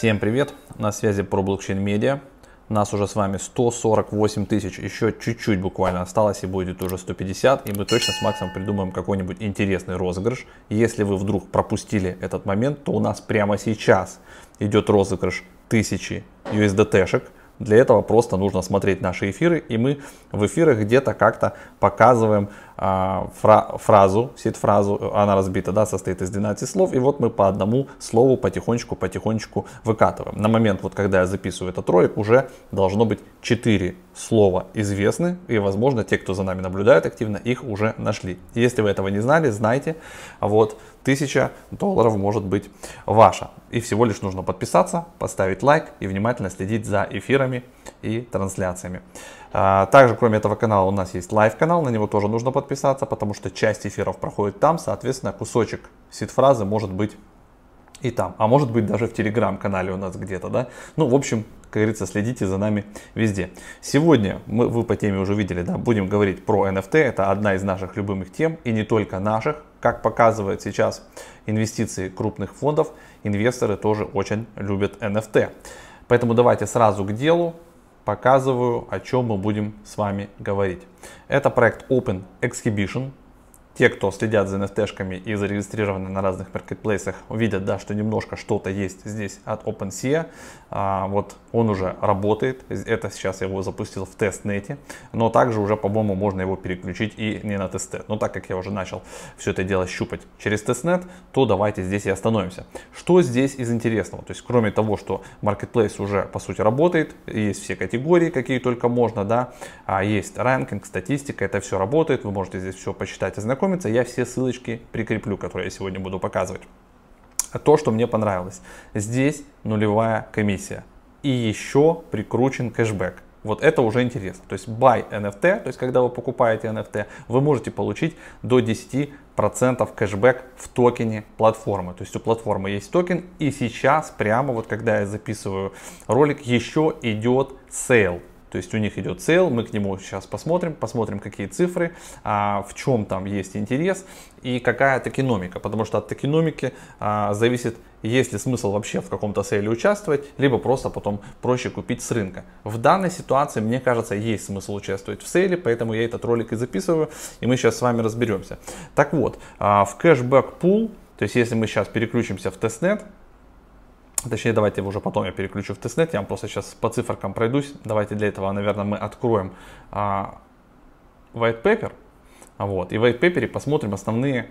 Всем привет! На связи про блокчейн медиа. Нас уже с вами 148 тысяч, еще чуть-чуть буквально осталось и будет уже 150. И мы точно с Максом придумаем какой-нибудь интересный розыгрыш. Если вы вдруг пропустили этот момент, то у нас прямо сейчас идет розыгрыш 1000 USDT-шек для этого просто нужно смотреть наши эфиры, и мы в эфирах где-то как-то показываем фра фразу, сид-фразу, она разбита, да, состоит из 12 слов, и вот мы по одному слову потихонечку-потихонечку выкатываем. На момент, вот когда я записываю этот ролик, уже должно быть 4 слова известны, и, возможно, те, кто за нами наблюдает активно, их уже нашли. Если вы этого не знали, знайте, вот, 1000 долларов может быть ваша. И всего лишь нужно подписаться, поставить лайк и внимательно следить за эфирами и трансляциями. А, также, кроме этого канала, у нас есть live-канал, на него тоже нужно подписаться, потому что часть эфиров проходит там, соответственно, кусочек seed-фразы может быть и там, а может быть даже в телеграм-канале у нас где-то, да. Ну, в общем, как говорится, следите за нами везде. Сегодня мы, вы по теме уже видели, да, будем говорить про NFT. Это одна из наших любимых тем и не только наших. Как показывает сейчас инвестиции крупных фондов, инвесторы тоже очень любят NFT. Поэтому давайте сразу к делу. Показываю, о чем мы будем с вами говорить. Это проект Open Exhibition те, кто следят за NFT-шками и зарегистрированы на разных маркетплейсах, увидят, да, что немножко что-то есть здесь от OpenSea. А, вот он уже работает. Это сейчас я его запустил в тестнете. Но также уже, по-моему, можно его переключить и не на тестнет. Но так как я уже начал все это дело щупать через тестнет, то давайте здесь и остановимся. Что здесь из интересного? То есть, кроме того, что маркетплейс уже, по сути, работает, есть все категории, какие только можно, да, а есть ranking, статистика, это все работает. Вы можете здесь все почитать и знакомиться ознакомиться, я все ссылочки прикреплю, которые я сегодня буду показывать. То, что мне понравилось. Здесь нулевая комиссия. И еще прикручен кэшбэк. Вот это уже интересно. То есть buy NFT, то есть когда вы покупаете NFT, вы можете получить до 10% кэшбэк в токене платформы. То есть у платформы есть токен и сейчас прямо вот когда я записываю ролик еще идет sale. То есть у них идет sale, мы к нему сейчас посмотрим, посмотрим какие цифры, а, в чем там есть интерес и какая токеномика. Потому что от токеномики а, зависит, есть ли смысл вообще в каком-то сейле участвовать, либо просто потом проще купить с рынка. В данной ситуации, мне кажется, есть смысл участвовать в сейле, поэтому я этот ролик и записываю, и мы сейчас с вами разберемся. Так вот, а, в кэшбэк пул, то есть если мы сейчас переключимся в тестнет, Точнее, давайте уже потом я переключу в тестнет, я вам просто сейчас по циферкам пройдусь. Давайте для этого, наверное, мы откроем а, white paper. Вот, и в white paper посмотрим основные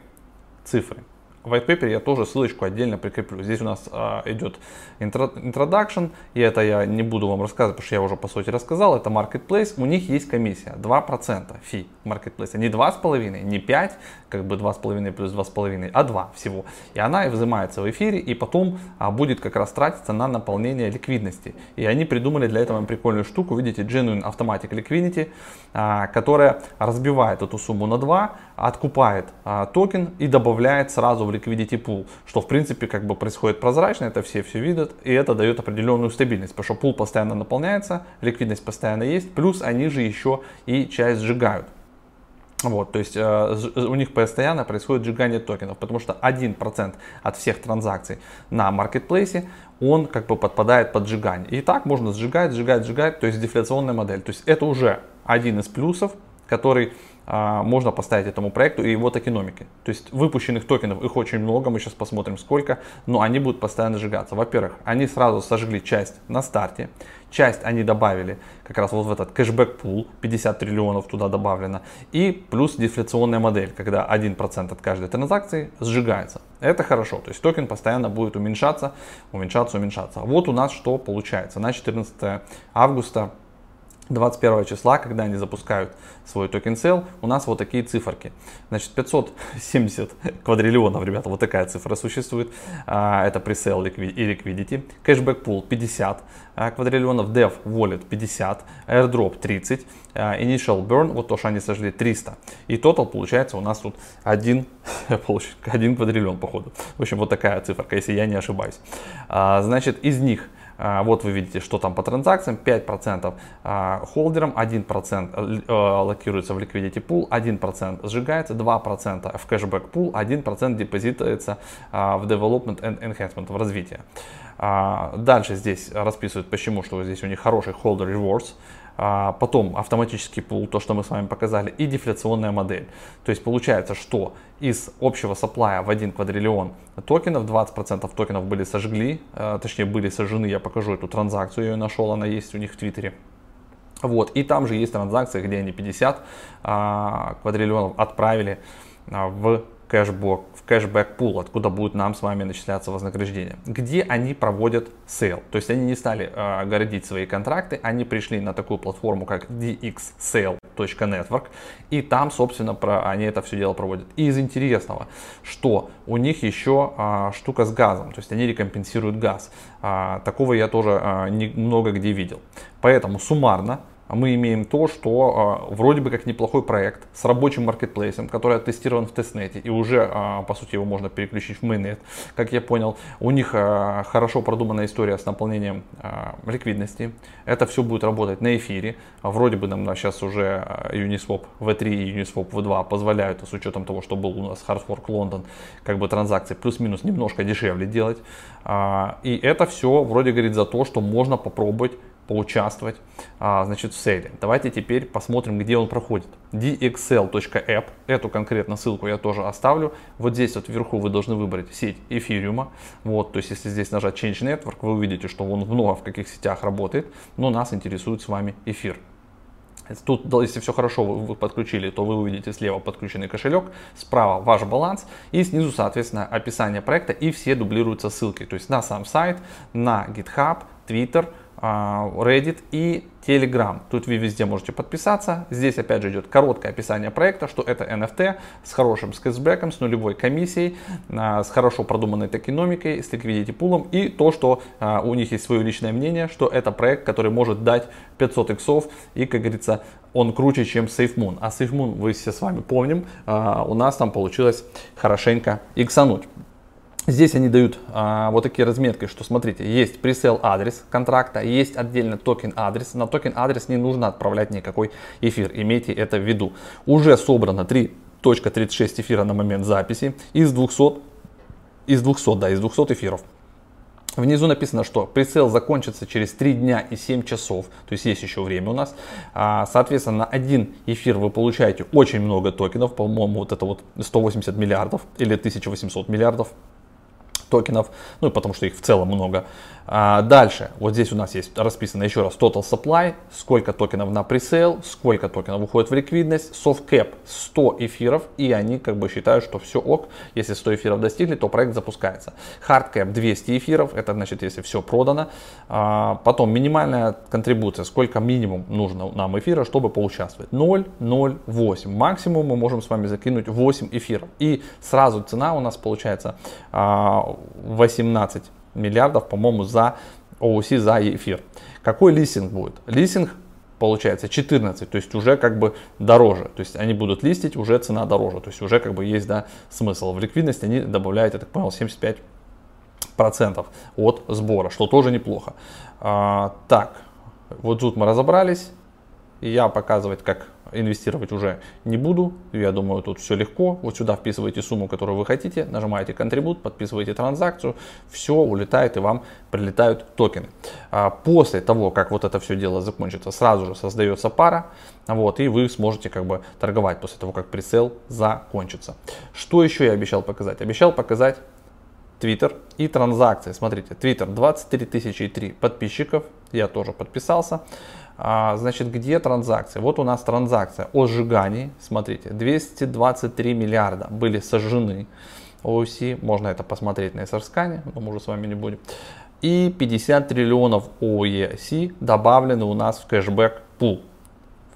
цифры. White paper я тоже ссылочку отдельно прикреплю. Здесь у нас а, идет intro, introduction, и это я не буду вам рассказывать, потому что я уже по сути рассказал. Это marketplace, у них есть комиссия 2% fee marketplace. Не 2,5, не 5, как бы 2,5 плюс 2,5, а 2 всего. И она взимается в эфире, и потом а, будет как раз тратиться на наполнение ликвидности. И они придумали для этого прикольную штуку, видите, Genuine Automatic Liquidity, а, которая разбивает эту сумму на 2, откупает а, токен и добавляет сразу в liquidity pool, что в принципе как бы происходит прозрачно, это все все видят, и это дает определенную стабильность, потому что пул постоянно наполняется, ликвидность постоянно есть, плюс они же еще и часть сжигают. Вот, то есть э, у них постоянно происходит сжигание токенов, потому что 1% от всех транзакций на маркетплейсе, он как бы подпадает под сжигание. И так можно сжигать, сжигать, сжигать, то есть дефляционная модель. То есть это уже один из плюсов, который можно поставить этому проекту и его токеномике. То есть выпущенных токенов, их очень много, мы сейчас посмотрим сколько, но они будут постоянно сжигаться. Во-первых, они сразу сожгли часть на старте, часть они добавили как раз вот в этот кэшбэк пул, 50 триллионов туда добавлено, и плюс дефляционная модель, когда 1% от каждой транзакции сжигается. Это хорошо, то есть токен постоянно будет уменьшаться, уменьшаться, уменьшаться. Вот у нас что получается. На 14 августа 21 числа, когда они запускают свой токен sale, у нас вот такие циферки. Значит, 570 квадриллионов, ребята, вот такая цифра существует. А, это presale и liquidity. Кэшбэк пул 50 квадриллионов, Dev Wallet 50, Airdrop 30, а, Initial Burn, вот то, что они сожгли, 300. И total получается у нас тут 1, 1 квадриллион, походу. В общем, вот такая циферка, если я не ошибаюсь. А, значит, из них А, вот вы видите, что там по транзакциям. 5% а, холдером, 1% э, локируется в liquidity pool, 1% сжигается, 2% в кэшбэк pool, 1% депозитается в development and enhancement, в развитие. Дальше здесь расписывают, почему, что здесь у них хороший holder rewards. А, потом автоматический пул, то, что мы с вами показали, и дефляционная модель. То есть получается, что из общего supply я в 1 квадриллион токенов, 20% токенов были сожгли, а, точнее были сожжены, я покажу эту транзакцию, я ее нашел, она есть у них в Твиттере. Вот, и там же есть транзакции, где они 50 а, квадриллионов отправили в кэшбэк, в кэшбэк пул, откуда будет нам с вами начисляться вознаграждение. Где они проводят sale. То есть они не стали э, городить свои контракты, они пришли на такую платформу, как dxsale.network, и там, собственно, про, они это все дело проводят. И из интересного, что у них еще э, штука с газом, то есть они рекомпенсируют газ. Э, такого я тоже э, не, много где видел. Поэтому суммарно а мы имеем то, что э, вроде бы как неплохой проект с рабочим маркетплейсом, который оттестирован в тестнете и уже, э, по сути, его можно переключить в mainnet. Как я понял, у них э, хорошо продуманная история с наполнением э, ликвидности. Это все будет работать на эфире. Вроде бы нам сейчас уже Uniswap V3 и Uniswap V2 позволяют, с учетом того, что был у нас Hardfork London, как бы транзакции плюс-минус немножко дешевле делать. И это все вроде говорит за то, что можно попробовать поучаствовать а, значит, в сейле. Давайте теперь посмотрим, где он проходит. dxl.app, эту конкретно ссылку я тоже оставлю. Вот здесь вот вверху вы должны выбрать сеть эфириума. Вот, то есть если здесь нажать Change Network, вы увидите, что он много в каких сетях работает, но нас интересует с вами эфир. Тут, если все хорошо вы подключили, то вы увидите слева подключенный кошелек, справа ваш баланс и снизу, соответственно, описание проекта и все дублируются ссылки. То есть на сам сайт, на GitHub, Twitter, Reddit и Telegram. Тут вы везде можете подписаться. Здесь опять же идет короткое описание проекта, что это NFT с хорошим кэшбэком, с нулевой комиссией, а, с хорошо продуманной токеномикой, с liquidity пулом и то, что а, у них есть свое личное мнение, что это проект, который может дать 500 иксов и, как говорится, он круче, чем SafeMoon. А SafeMoon, вы все с вами помним, у нас там получилось хорошенько иксануть. Здесь они дают а, вот такие разметки, что смотрите, есть presale адрес контракта, есть отдельно токен адрес. На токен адрес не нужно отправлять никакой эфир, имейте это в виду. Уже собрано 3.36 эфира на момент записи из 200, из 200, да, из 200 эфиров. Внизу написано, что прицел закончится через 3 дня и 7 часов, то есть есть еще время у нас. А, соответственно, на один эфир вы получаете очень много токенов, по-моему, вот это вот 180 миллиардов или 1800 миллиардов токенов, ну и потому что их в целом много. А дальше, вот здесь у нас есть расписано еще раз total supply, сколько токенов на пресейл, сколько токенов уходит в ликвидность, soft cap 100 эфиров, и они как бы считают, что все ок, если 100 эфиров достигли, то проект запускается. Hard cap 200 эфиров, это значит, если все продано. А потом минимальная контрибуция, сколько минимум нужно нам эфира, чтобы поучаствовать. 0,08. Максимум мы можем с вами закинуть 8 эфиров. И сразу цена у нас получается 18 а, миллиардов, по-моему, за OC, за эфир. Какой листинг будет? Листинг получается 14, то есть уже как бы дороже, то есть они будут листить, уже цена дороже, то есть уже как бы есть, да, смысл. В ликвидность они добавляют, я так понял, 75 процентов от сбора, что тоже неплохо. А, так, вот тут мы разобрались, и я показывать, как инвестировать уже не буду. Я думаю, тут все легко. Вот сюда вписываете сумму, которую вы хотите, нажимаете контрибут, подписываете транзакцию, все улетает и вам прилетают токены. А после того, как вот это все дело закончится, сразу же создается пара, вот, и вы сможете как бы торговать после того, как прицел закончится. Что еще я обещал показать? Обещал показать Twitter и транзакции. Смотрите, Twitter 23 тысячи и 3 подписчиков, я тоже подписался. А, значит, где транзакции? Вот у нас транзакция о сжигании. Смотрите, 223 миллиарда были сожжены. OC, можно это посмотреть на SRScan, но мы уже с вами не будем. И 50 триллионов OEC добавлены у нас в кэшбэк пул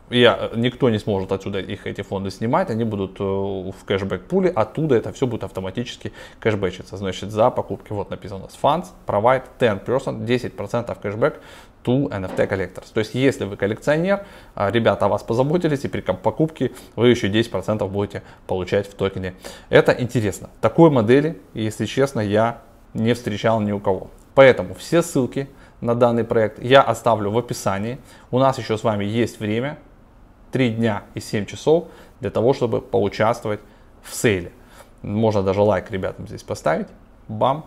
я, никто не сможет отсюда их эти фонды снимать, они будут э, в кэшбэк пуле, оттуда это все будет автоматически кэшбэчиться. Значит, за покупки, вот написано у нас, funds provide 10%, 10% кэшбэк to NFT collectors. То есть, если вы коллекционер, а, ребята о вас позаботились, и при покупке вы еще 10% будете получать в токене. Это интересно. Такой модели, если честно, я не встречал ни у кого. Поэтому все ссылки на данный проект я оставлю в описании. У нас еще с вами есть время, 3 дня и 7 часов для того, чтобы поучаствовать в сейле. Можно даже лайк ребятам здесь поставить. Бам.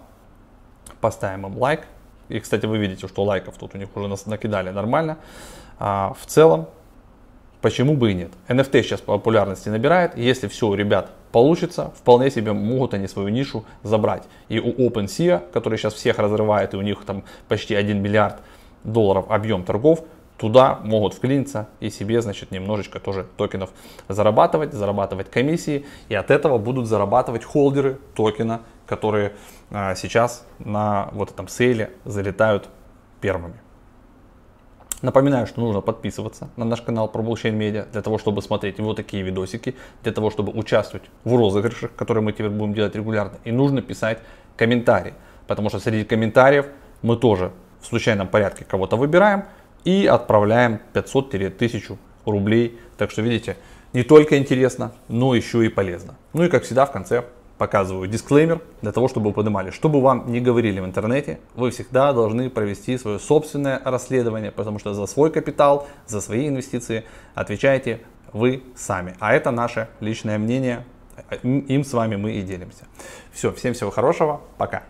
Поставим им лайк. И, кстати, вы видите, что лайков тут у них уже накидали нормально. А, в целом, почему бы и нет? NFT сейчас популярности набирает. Если все у ребят получится, вполне себе могут они свою нишу забрать. И у OpenSea, который сейчас всех разрывает, и у них там почти 1 миллиард долларов объем торгов, туда могут вклиниться и себе, значит, немножечко тоже токенов зарабатывать, зарабатывать комиссии, и от этого будут зарабатывать холдеры токена, которые а, сейчас на вот этом сейле залетают первыми. Напоминаю, что нужно подписываться на наш канал про медиа для того, чтобы смотреть вот такие видосики, для того, чтобы участвовать в розыгрышах, которые мы теперь будем делать регулярно. И нужно писать комментарии, потому что среди комментариев мы тоже в случайном порядке кого-то выбираем и отправляем 500-1000 рублей. Так что видите, не только интересно, но еще и полезно. Ну и как всегда в конце показываю дисклеймер для того, чтобы вы понимали, что бы вам не говорили в интернете, вы всегда должны провести свое собственное расследование, потому что за свой капитал, за свои инвестиции отвечаете вы сами. А это наше личное мнение, им с вами мы и делимся. Все, всем всего хорошего, пока.